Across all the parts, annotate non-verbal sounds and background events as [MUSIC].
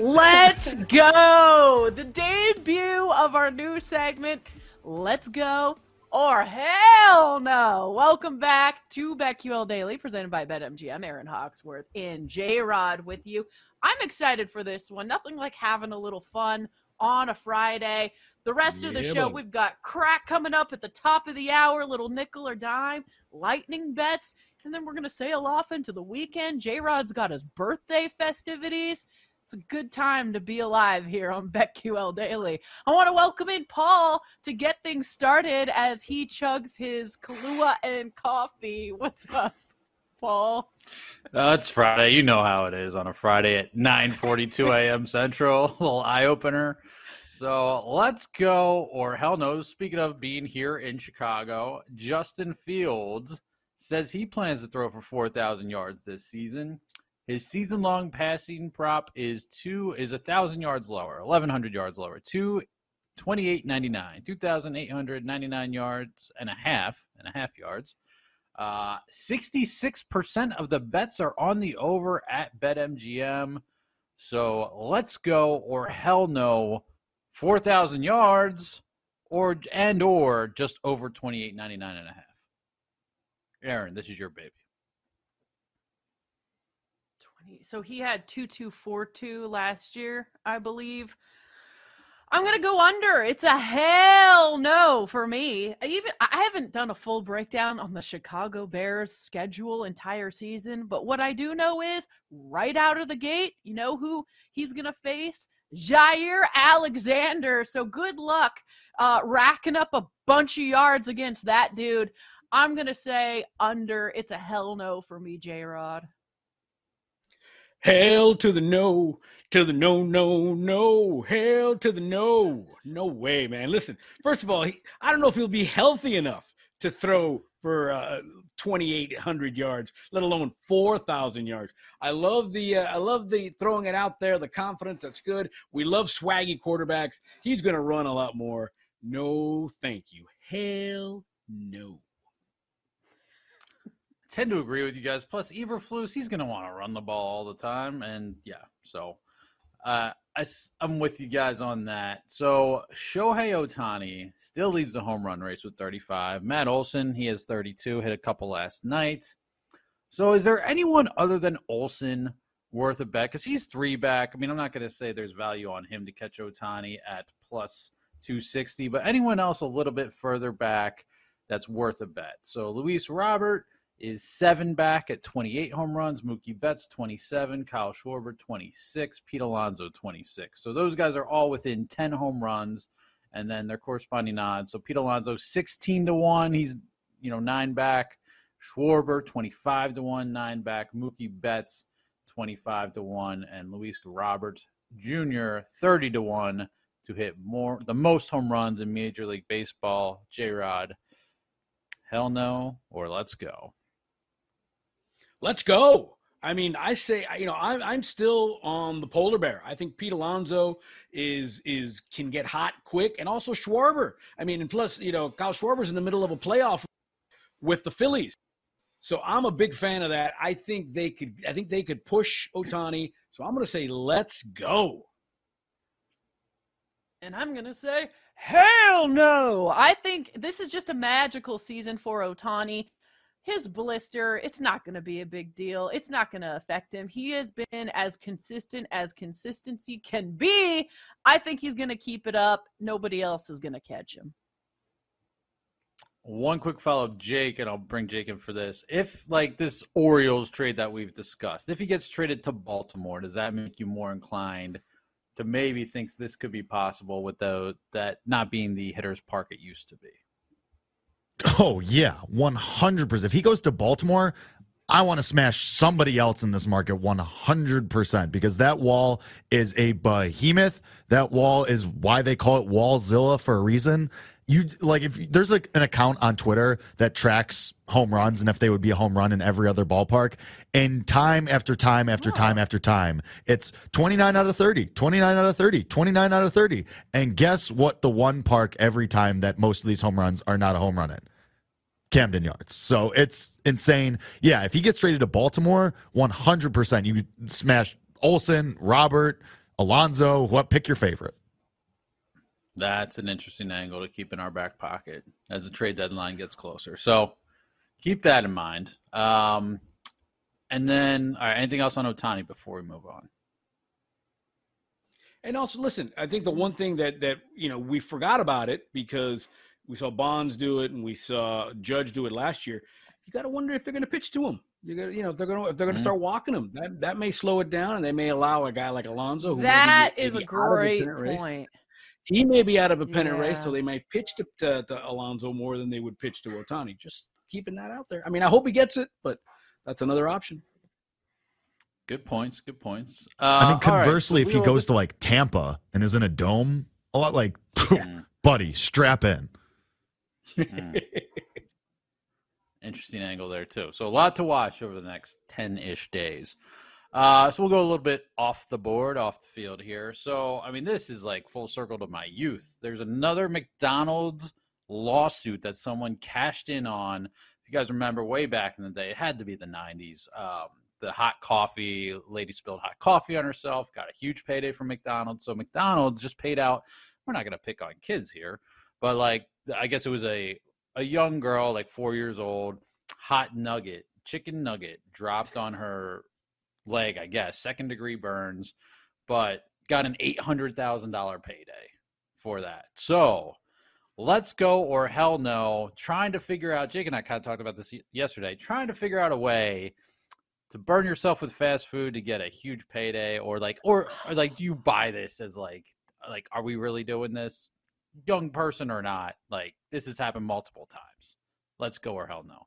Let's go! The debut of our new segment, Let's Go or Hell No! Welcome back to BetQL Daily, presented by BetMGM. Erin Hawksworth and J Rod with you. I'm excited for this one. Nothing like having a little fun on a Friday. The rest of the show, we've got crack coming up at the top of the hour, little nickel or dime, lightning bets, and then we're going to sail off into the weekend. J Rod's got his birthday festivities. It's a good time to be alive here on BetQL Daily. I want to welcome in Paul to get things started as he chugs his Kahlua and coffee. What's up, Paul? Uh, it's Friday. You know how it is on a Friday at 9:42 a.m. Central. [LAUGHS] A little eye opener. So let's go, or hell no. Speaking of being here in Chicago, Justin Fields says he plans to throw for 4,000 yards this season. His season-long passing prop is two is a thousand yards lower, 1,100 yards lower, two. 28.99, 2,899 yards and a half, and a half yards. Uh, 66% of the bets are on the over at BetMGM. So let's go or hell no, 4,000 yards or and or just over 28.99 and a half. Erin, this is your baby. 20. So he had 2242 last year, I believe. I'm going to go under. It's a hell no for me. I Even I haven't done a full breakdown on the Chicago Bears schedule entire season, but what I do know is right out of the gate, you know who he's going to face? Jaire Alexander. So good luck uh, racking up a bunch of yards against that dude. I'm going to say under. It's a hell no for me, J Rod. Hail to the no, to the no, no, no. Hail to the no. No way, man. Listen, first of all, he, I don't know if he'll be healthy enough to throw for uh, 2,800 yards, let alone 4,000 yards. I love the, uh, I love the throwing it out there, the confidence. That's good. We love swaggy quarterbacks. He's going to run a lot more. No, thank you. Hell no. Tend to agree with you guys. Plus, Eberflus, he's going to want to run the ball all the time, and yeah, so uh, I, am with you guys on that. So Shohei Ohtani still leads the home run race with 35. Matt Olson, he has 32, hit a couple last night. So is there anyone other than Olson worth a bet? Because he's three back. I mean, I'm not going to say there's value on him to catch Ohtani at plus 260, but anyone else a little bit further back that's worth a bet. So Luis Robert is seven back at 28 home runs. Mookie Betts 27, Kyle Schwarber 26, Pete Alonso 26. So those guys are all within 10 home runs, and then their corresponding odds. So Pete Alonso 16 to one. He's you know nine back. Schwarber 25 to one, nine back. Mookie Betts 25 to one, and Luis Robert Jr. 30 to one to hit more the most home runs in Major League Baseball. J Rod. Hell no, or let's go. Let's go. I mean, I say, you know, I'm I'm still on the polar bear. I think Pete Alonso is is can get hot quick, and also Schwarber. I mean, and plus, you know, Kyle Schwarber's in the middle of a playoff with the Phillies, so I'm a big fan of that. I think they could. I think they could push Ohtani. So I'm going to say, let's go. And I'm going to say, hell no. I think this is just a magical season for Ohtani. His blister, it's not going to be a big deal. It's not going to affect him. He has been as consistent as consistency can be. I think he's going to keep it up. Nobody else is going to catch him. One quick follow up, Jake, and I'll bring Jake in for this. If like this Orioles trade that we've discussed, if he gets traded to Baltimore, does that make you more inclined to maybe think this could be possible with that not being the hitter's park it used to be? Oh yeah, one hundred percent. If he goes to Baltimore, I want to smash somebody else in this market one hundred percent because that wall is a behemoth. That wall is why they call it Wallzilla for a reason. You like if there's like an account on Twitter that tracks home runs and if they would be a home run in every other ballpark, and time after time after oh. time after time, it's 29 out of 30, 29 out of 30, 29 out of 30. And guess what? The one park every time that most of these home runs are not a home run in. Camden Yards. So it's insane. Yeah, if he gets traded to Baltimore, 100% you smash Olson, Robert, Alonso. What? Pick your favorite. That's an interesting angle to keep in our back pocket as the trade deadline gets closer. So keep that in mind. Um, and then, all right, anything else on Ohtani before we move on? And also, listen, I think the one thing that that you know we forgot about it because we saw Bonds do it and we saw Judge do it last year. You got to wonder if they're going to pitch to him. You got, you know, if they're going to if they're going to Mhm. start walking him, that that may slow it down, and they may allow a guy like Alonso. Who That may be- is a maybe out great point. race. Point. He may be out of a pennant race, so they may pitch to, to, to Alonso more than they would pitch to Ohtani. Just keeping that out there. I mean, I hope he gets it, but that's another option. Good points. Good points. Uh, I mean, all right, so conversely, if he goes to like Tampa and is in a dome, a lot like, [LAUGHS] Mm, buddy, strap in. mm. interesting angle there too. So a lot to watch over the next ten-ish days. Uh, so we'll go a little bit off the board, off the field here. So I mean, this is like full circle to my youth. There's another McDonald's lawsuit that someone cashed in on. If you guys remember, way back in the day, it had to be the '90s. Um, the hot coffee lady spilled hot coffee on herself, got a huge payday from McDonald's. So McDonald's just paid out. We're not going to pick on kids here, but like I guess it was a a young girl, like four years old, hot nugget, chicken nugget, dropped on her leg, I guess, second degree burns, but got an eight hundred thousand dollar payday for that. So let's go or hell no, trying to figure out Jake and I kind of talked about this yesterday, trying to figure out a way to burn yourself with fast food to get a huge payday or like or, or like do you buy this as like like are we really doing this? Young person or not like this has happened multiple times. Let's go or hell no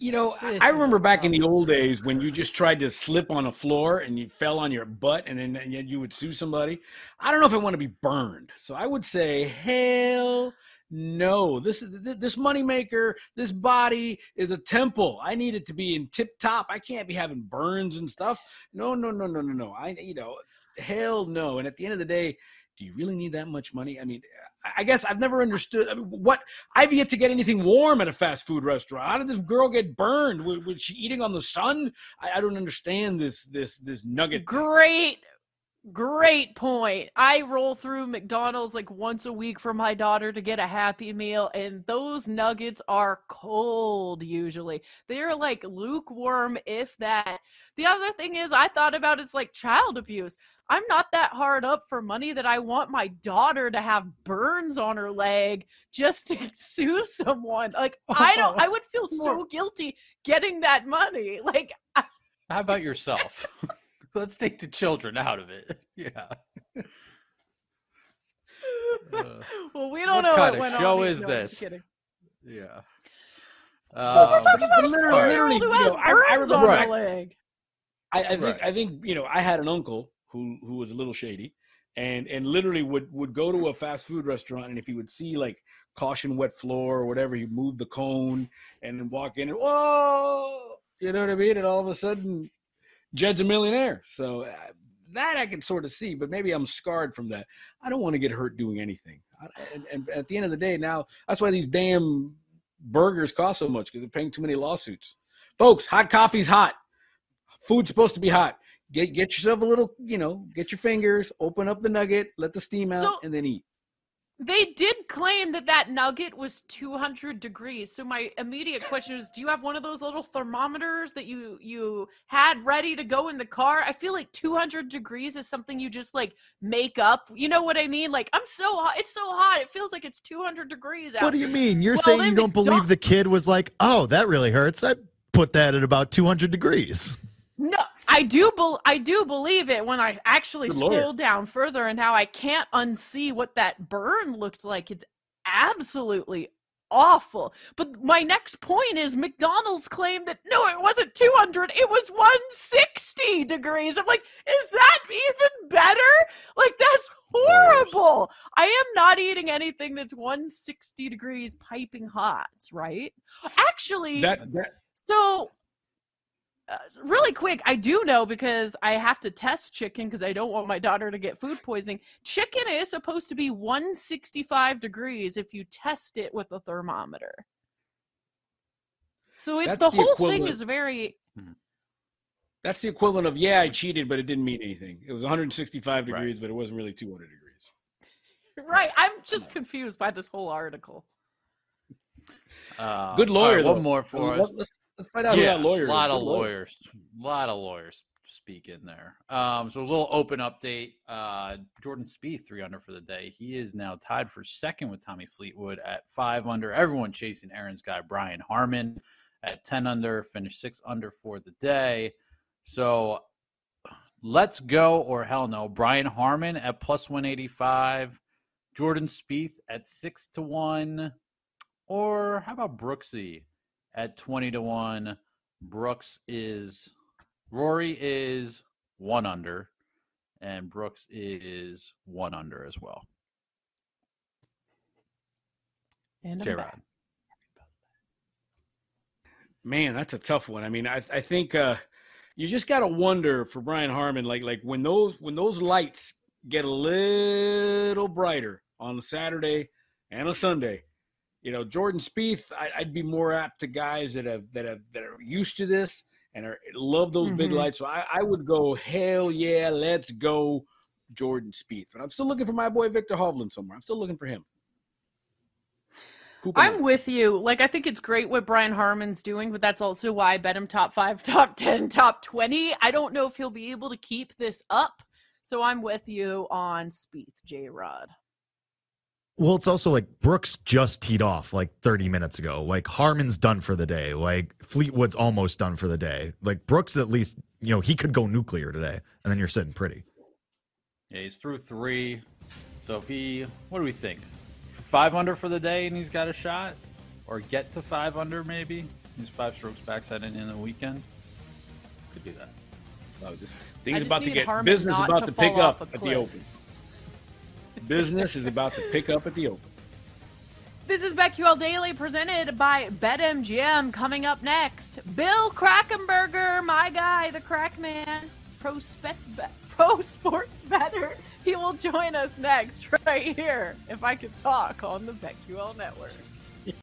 You know, I- This I remember back in the old days when you just tried to slip on a floor and you fell on your butt and then and yet you would sue somebody. I don't know if I want to be burned. So I would say, hell no. This is th- this moneymaker, this body is a temple. I need it to be in tip top. I can't be having burns and stuff. No, no, no, no, no, no. I you know, hell no. And at the end of the day, do you really need that much money? I mean, I- guess I've never understood I mean, what I've yet to get anything warm at a fast food restaurant. How did this girl get burned? Was, was she eating on the sun? I, I don't understand this this this nugget. Great, great point. I roll through McDonald's like once a week for my daughter to get a Happy Meal, and those nuggets are cold usually. They're like lukewarm, if that. The other thing is, I thought about it's like child abuse. I'm not that hard up for money that I want my daughter to have burns on her leg just to [LAUGHS] sue someone. Like I don't. I oh. would feel so guilty getting that money. [LAUGHS] Like how about yourself [LAUGHS] let's take the children out of it [LAUGHS] yeah Uh, [LAUGHS] well, we don't know what know kind what of show here. is No, this? yeah Well, we're Um, Talk about a literally- four-year-old who literally, you know, I- I on remember her leg. I, I think Right. I think you know I had an uncle who who was a little shady, and and literally would would go to a fast food restaurant, and if he would see like caution wet floor or whatever, he'd move the cone and then walk in and whoa, you know what I mean? And all of a sudden, Jed's a millionaire. So uh, that I can sort of see, but maybe I'm scarred from that. I don't want to get hurt doing anything. I, and, and at the end of the day, now that's why these damn burgers cost so much because they're paying too many lawsuits. Folks, hot coffee's hot. Food's supposed to be hot. Get get yourself a little, you know, get your fingers, open up the nugget, let the steam out, So- and then eat. They did claim that that nugget was 200 degrees. So my immediate question is, do you have one of those little thermometers that you you had ready to go in the car? I feel like 200 degrees is something you just like make up. You know what I mean? Like I'm so hot. It's so hot. It feels like it's 200 degrees out. What do you mean? You're Well, saying you don't believe the kid was like, oh, that really hurts. I'd put that at about 200 degrees. No, I do. Be- I do believe it when I actually Good lawyer. scroll down further, and now I can't unsee what that burn looked like. It's absolutely awful. But my next point is McDonald's claimed that no, it wasn't 200, it was 160 degrees. I'm like, is that even better? Like, that's horrible. I am not eating anything that's 160 degrees piping hot, right? Actually, That that so, uh, really quick, I do know because I have to test chicken because I don't want my daughter to get food poisoning. Chicken is supposed to be 165 degrees if you test it with a thermometer. So it, the the whole thing is very. Mhm. that's the equivalent of yeah, I cheated, but it didn't mean anything. It was 165 degrees, Right. but it wasn't really 200 degrees. Right. I'm just confused by this whole article. Uh, Good lawyer. right, one more for Let's- us. Let's, let's find out who yeah, that lawyer a lot of Good lawyers, a lot of lawyers speak in there. Um, so a little open update. Uh, Jordan Spieth three under for the day. He is now tied for second with Tommy Fleetwood at five under. Everyone chasing Erin's guy Brian Harman at ten under. Finished six under for the day. So let's go or hell no. Brian Harman at plus one eighty five. Jordan Spieth at six to one. Or how about Brooksy at 20 to 1? Brooks is Rory is 1 under and Brooks is 1 under as well. And I'm J-Rod. Man, that's a tough one. I mean, I I think uh, you just got to wonder for Brian Harman, like like when those when those lights get a little brighter on a Saturday and a Sunday. You know, Jordan Spieth, I, I'd be more apt to guys that have that have that are used to this and are love those big Mhm. lights. So I, I would go, hell yeah, let's go, Jordan Spieth. But I'm still looking for my boy Viktor Hovland somewhere. I'm still looking for him. Poop him I'm up. with you. Like, I think it's great what Brian Harman's doing, but that's also why I bet him top five, [LAUGHS] top 10, top 20. I don't know if he'll be able to keep this up. So I'm with you on Spieth, J Rod. Well, it's also like Brooks just teed off like 30 minutes ago. Like Harman's done for the day. Like Fleetwood's almost done for the day. Like Brooks, at least, you know, he could go nuclear today, and then you're sitting pretty. Yeah, he's through 3. So if he what do we think? 5 under for the day and he's got a shot or get to 5 under maybe. He's 5 strokes back heading in the weekend. Could do that. Oh, this thing's about to get Harmon business not about to to pick up at the open. Business is about to pick up at the open. This is BetQL Daily presented by BetMGM. Coming up next, Bill Krackomberger, my guy, the Crack Man, pro, pro sports better. He will join us next right here, if I could talk, on the BetQL Network.